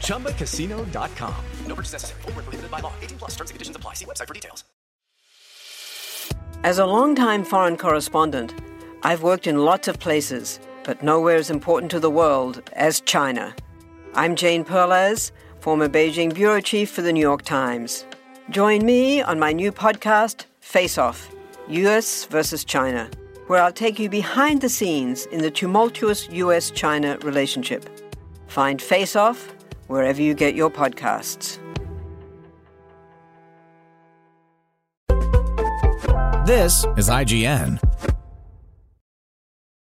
ChumbaCasino.com. No purchase necessary. Full prohibited by law. 18 plus terms and conditions apply. See website for details. As a longtime foreign correspondent, I've worked in lots of places, but nowhere as important to the world as China. I'm Jane Perlez, former Beijing bureau chief for the New York Times. Join me on my new podcast, Face Off US versus China, where I'll take you behind the scenes in the tumultuous US China relationship. Find Face Off wherever you get your podcasts. This is IGN.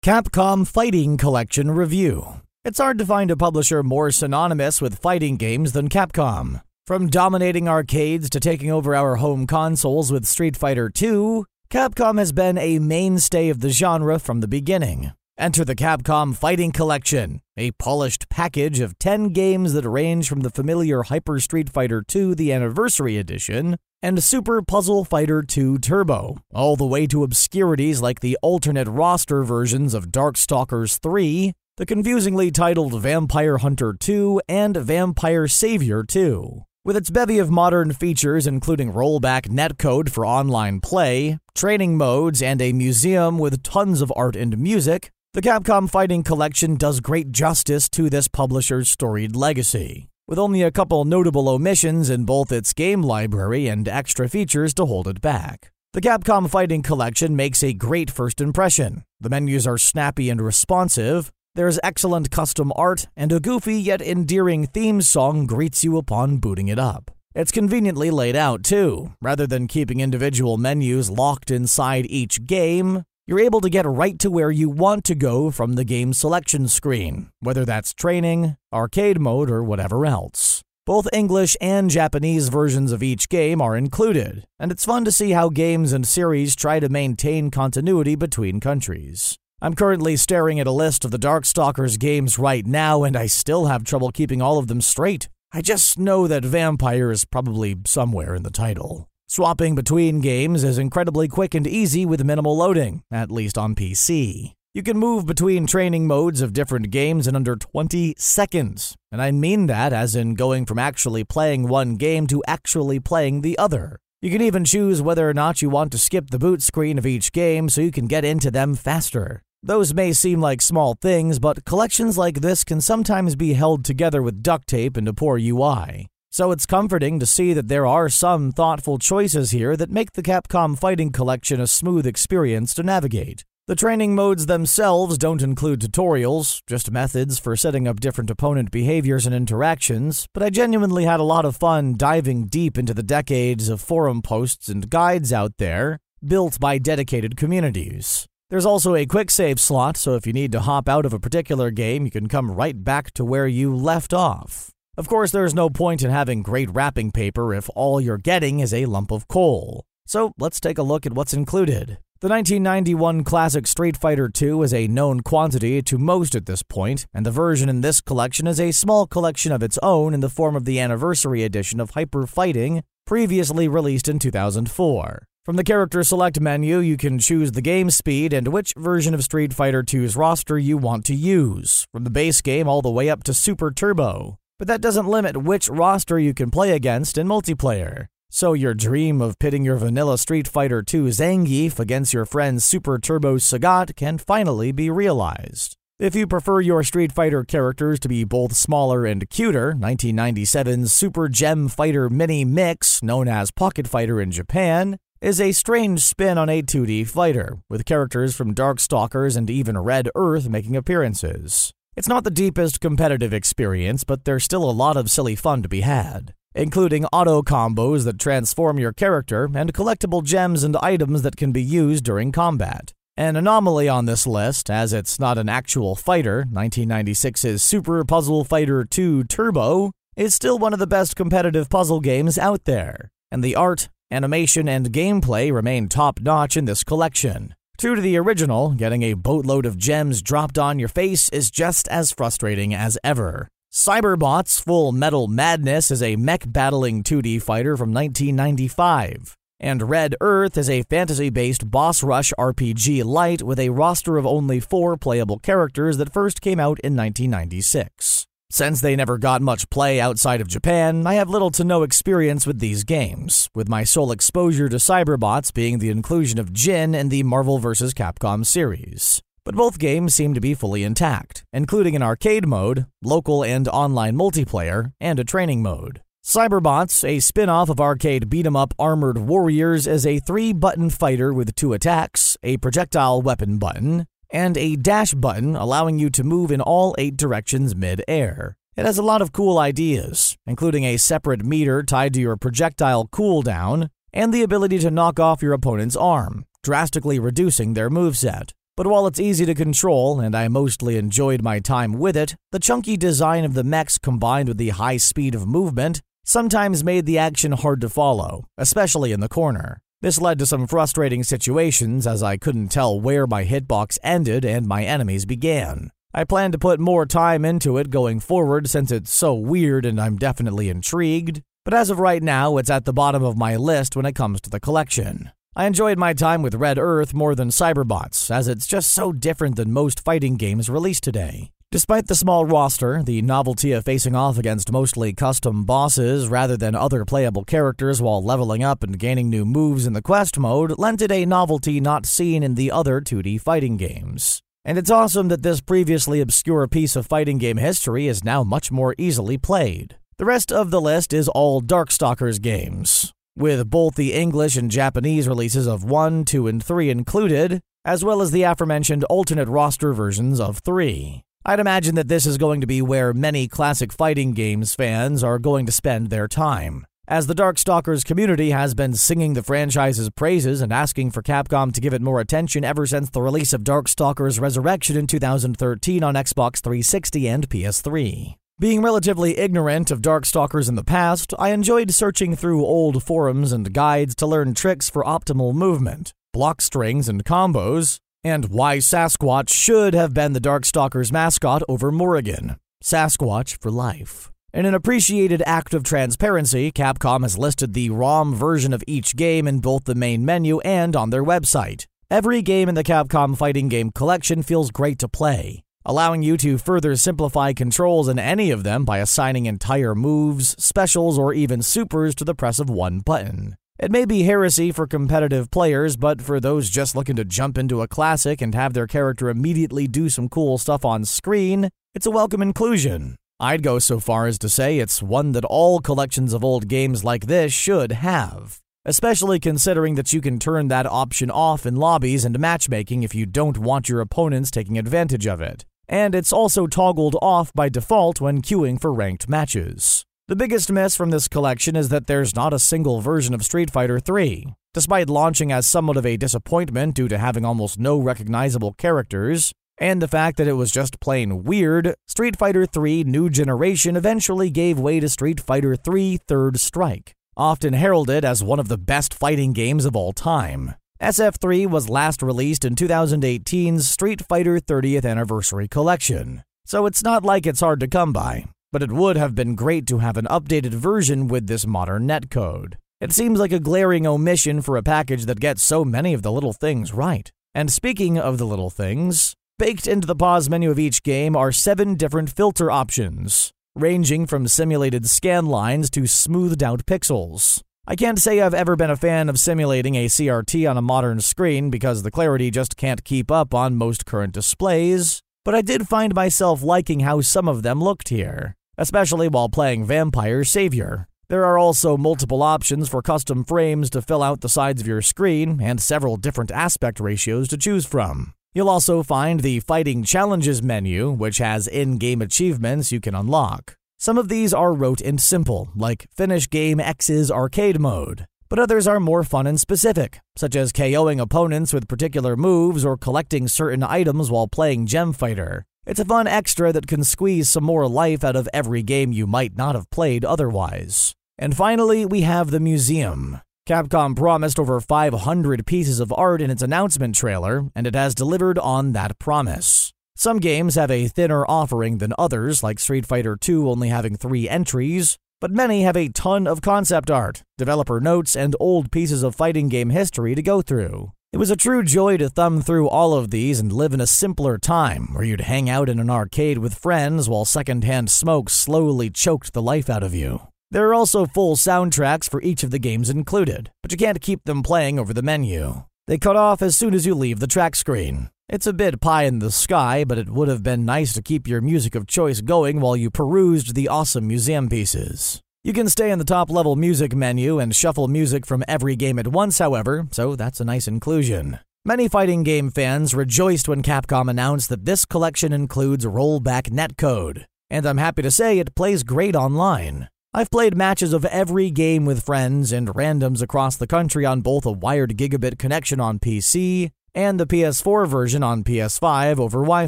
Capcom Fighting Collection Review. It's hard to find a publisher more synonymous with fighting games than Capcom. From dominating arcades to taking over our home consoles with Street Fighter II, Capcom has been a mainstay of the genre from the beginning. Enter the Capcom Fighting Collection, a polished package of 10 games that range from the familiar Hyper Street Fighter II The Anniversary Edition and Super Puzzle Fighter II Turbo, all the way to obscurities like the alternate roster versions of Darkstalkers 3, the confusingly titled Vampire Hunter 2, and Vampire Savior 2. With its bevy of modern features, including rollback netcode for online play, training modes, and a museum with tons of art and music, the Capcom Fighting Collection does great justice to this publisher's storied legacy with only a couple notable omissions in both its game library and extra features to hold it back. The Capcom Fighting Collection makes a great first impression. The menus are snappy and responsive. There's excellent custom art, and a goofy yet endearing theme song greets you upon booting it up. It's conveniently laid out, too. Rather than keeping individual menus locked inside each game, you're able to get right to where you want to go from the game selection screen, whether that's training, arcade mode, or whatever else. Both English and Japanese versions of each game are included, and it's fun to see how games and series try to maintain continuity between countries. I'm currently staring at a list of the Darkstalkers games right now, and I still have trouble keeping all of them straight. I just know that Vampire is probably somewhere in the title. Swapping between games is incredibly quick and easy with minimal loading, at least on PC. You can move between training modes of different games in under 20 seconds. And I mean that as in going from actually playing one game to actually playing the other. You can even choose whether or not you want to skip the boot screen of each game so you can get into them faster. Those may seem like small things, but collections like this can sometimes be held together with duct tape and a poor UI. So it's comforting to see that there are some thoughtful choices here that make the Capcom Fighting Collection a smooth experience to navigate. The training modes themselves don't include tutorials, just methods for setting up different opponent behaviors and interactions, but I genuinely had a lot of fun diving deep into the decades of forum posts and guides out there, built by dedicated communities. There's also a quick save slot, so if you need to hop out of a particular game, you can come right back to where you left off. Of course, there's no point in having great wrapping paper if all you're getting is a lump of coal. So let's take a look at what's included. The 1991 classic Street Fighter II is a known quantity to most at this point, and the version in this collection is a small collection of its own in the form of the anniversary edition of Hyper Fighting, previously released in 2004. From the character select menu, you can choose the game speed and which version of Street Fighter II's roster you want to use, from the base game all the way up to Super Turbo but that doesn't limit which roster you can play against in multiplayer. So your dream of pitting your vanilla Street Fighter II Zangief against your friend's Super Turbo Sagat can finally be realized. If you prefer your Street Fighter characters to be both smaller and cuter, 1997's Super Gem Fighter Mini Mix, known as Pocket Fighter in Japan, is a strange spin on a 2D fighter, with characters from Darkstalkers and even Red Earth making appearances. It's not the deepest competitive experience, but there's still a lot of silly fun to be had, including auto combos that transform your character and collectible gems and items that can be used during combat. An anomaly on this list, as it's not an actual fighter, 1996's Super Puzzle Fighter 2 Turbo, is still one of the best competitive puzzle games out there, and the art, animation, and gameplay remain top notch in this collection. True to the original, getting a boatload of gems dropped on your face is just as frustrating as ever. Cyberbots Full Metal Madness is a mech battling 2D fighter from 1995. And Red Earth is a fantasy based boss rush RPG light with a roster of only four playable characters that first came out in 1996. Since they never got much play outside of Japan, I have little to no experience with these games, with my sole exposure to Cyberbots being the inclusion of Jin in the Marvel vs. Capcom series. But both games seem to be fully intact, including an arcade mode, local and online multiplayer, and a training mode. Cyberbots, a spin off of arcade beat 'em up Armored Warriors, is a three button fighter with two attacks, a projectile weapon button, and a dash button allowing you to move in all eight directions mid air. It has a lot of cool ideas, including a separate meter tied to your projectile cooldown and the ability to knock off your opponent's arm, drastically reducing their moveset. But while it's easy to control and I mostly enjoyed my time with it, the chunky design of the mechs combined with the high speed of movement sometimes made the action hard to follow, especially in the corner. This led to some frustrating situations as I couldn't tell where my hitbox ended and my enemies began. I plan to put more time into it going forward since it's so weird and I'm definitely intrigued, but as of right now, it's at the bottom of my list when it comes to the collection. I enjoyed my time with Red Earth more than Cyberbots, as it's just so different than most fighting games released today. Despite the small roster, the novelty of facing off against mostly custom bosses rather than other playable characters while leveling up and gaining new moves in the quest mode lent it a novelty not seen in the other 2D fighting games. And it's awesome that this previously obscure piece of fighting game history is now much more easily played. The rest of the list is all Darkstalkers games, with both the English and Japanese releases of 1, 2, and 3 included, as well as the aforementioned alternate roster versions of 3. I'd imagine that this is going to be where many classic fighting games fans are going to spend their time. As the Darkstalkers community has been singing the franchise's praises and asking for Capcom to give it more attention ever since the release of Darkstalkers Resurrection in 2013 on Xbox 360 and PS3. Being relatively ignorant of Darkstalkers in the past, I enjoyed searching through old forums and guides to learn tricks for optimal movement, block strings, and combos, and why Sasquatch should have been the Darkstalkers mascot over Morrigan. Sasquatch for life. In an appreciated act of transparency, Capcom has listed the ROM version of each game in both the main menu and on their website. Every game in the Capcom fighting game collection feels great to play, allowing you to further simplify controls in any of them by assigning entire moves, specials, or even supers to the press of one button. It may be heresy for competitive players, but for those just looking to jump into a classic and have their character immediately do some cool stuff on screen, it's a welcome inclusion. I'd go so far as to say it's one that all collections of old games like this should have, especially considering that you can turn that option off in lobbies and matchmaking if you don't want your opponents taking advantage of it. And it's also toggled off by default when queuing for ranked matches. The biggest miss from this collection is that there's not a single version of Street Fighter 3. Despite launching as somewhat of a disappointment due to having almost no recognizable characters, and the fact that it was just plain weird, Street Fighter 3 New Generation eventually gave way to Street Fighter 3 Third Strike, often heralded as one of the best fighting games of all time. SF3 was last released in 2018's Street Fighter 30th Anniversary Collection, so it's not like it's hard to come by but it would have been great to have an updated version with this modern netcode. It seems like a glaring omission for a package that gets so many of the little things right. And speaking of the little things, baked into the pause menu of each game are seven different filter options, ranging from simulated scan lines to smoothed out pixels. I can't say I've ever been a fan of simulating a CRT on a modern screen because the clarity just can't keep up on most current displays, but I did find myself liking how some of them looked here especially while playing Vampire Savior. There are also multiple options for custom frames to fill out the sides of your screen and several different aspect ratios to choose from. You'll also find the Fighting Challenges menu, which has in game achievements you can unlock. Some of these are rote and simple, like Finish Game X's arcade mode, but others are more fun and specific, such as KOing opponents with particular moves or collecting certain items while playing Gem Fighter. It's a fun extra that can squeeze some more life out of every game you might not have played otherwise. And finally, we have the museum. Capcom promised over 500 pieces of art in its announcement trailer, and it has delivered on that promise. Some games have a thinner offering than others, like Street Fighter II only having three entries, but many have a ton of concept art, developer notes, and old pieces of fighting game history to go through. It was a true joy to thumb through all of these and live in a simpler time where you'd hang out in an arcade with friends while secondhand smoke slowly choked the life out of you. There are also full soundtracks for each of the games included, but you can't keep them playing over the menu. They cut off as soon as you leave the track screen. It's a bit pie in the sky, but it would have been nice to keep your music of choice going while you perused the awesome museum pieces. You can stay in the top level music menu and shuffle music from every game at once, however, so that's a nice inclusion. Many fighting game fans rejoiced when Capcom announced that this collection includes rollback netcode, and I'm happy to say it plays great online. I've played matches of every game with friends and randoms across the country on both a wired gigabit connection on PC and the PS4 version on PS5 over Wi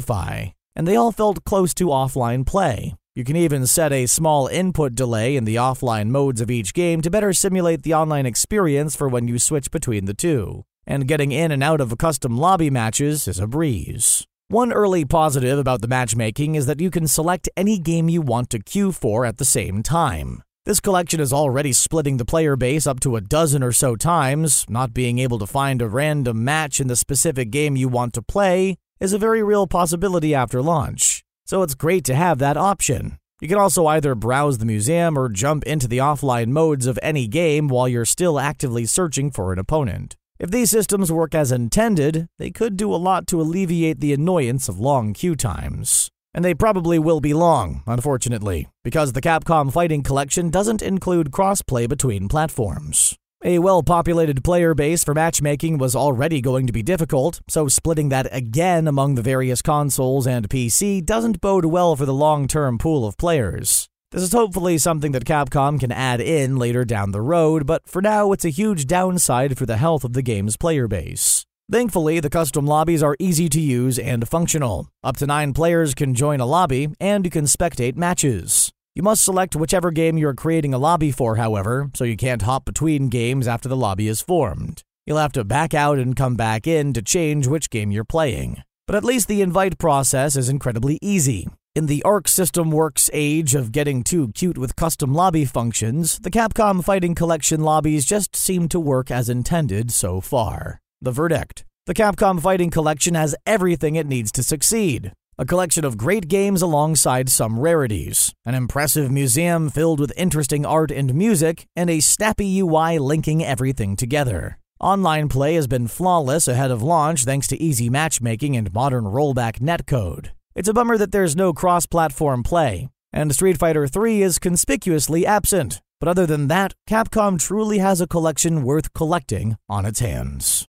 Fi, and they all felt close to offline play. You can even set a small input delay in the offline modes of each game to better simulate the online experience for when you switch between the two. And getting in and out of custom lobby matches is a breeze. One early positive about the matchmaking is that you can select any game you want to queue for at the same time. This collection is already splitting the player base up to a dozen or so times. Not being able to find a random match in the specific game you want to play is a very real possibility after launch so it's great to have that option. You can also either browse the museum or jump into the offline modes of any game while you're still actively searching for an opponent. If these systems work as intended, they could do a lot to alleviate the annoyance of long queue times. And they probably will be long, unfortunately, because the Capcom Fighting Collection doesn't include crossplay between platforms. A well populated player base for matchmaking was already going to be difficult, so splitting that again among the various consoles and PC doesn't bode well for the long term pool of players. This is hopefully something that Capcom can add in later down the road, but for now it's a huge downside for the health of the game's player base. Thankfully, the custom lobbies are easy to use and functional. Up to nine players can join a lobby, and you can spectate matches. You must select whichever game you are creating a lobby for, however, so you can't hop between games after the lobby is formed. You'll have to back out and come back in to change which game you're playing. But at least the invite process is incredibly easy. In the Arc System Works age of getting too cute with custom lobby functions, the Capcom Fighting Collection lobbies just seem to work as intended so far. The verdict The Capcom Fighting Collection has everything it needs to succeed a collection of great games alongside some rarities, an impressive museum filled with interesting art and music, and a snappy UI linking everything together. Online play has been flawless ahead of launch thanks to easy matchmaking and modern rollback netcode. It's a bummer that there's no cross platform play, and Street Fighter III is conspicuously absent. But other than that, Capcom truly has a collection worth collecting on its hands.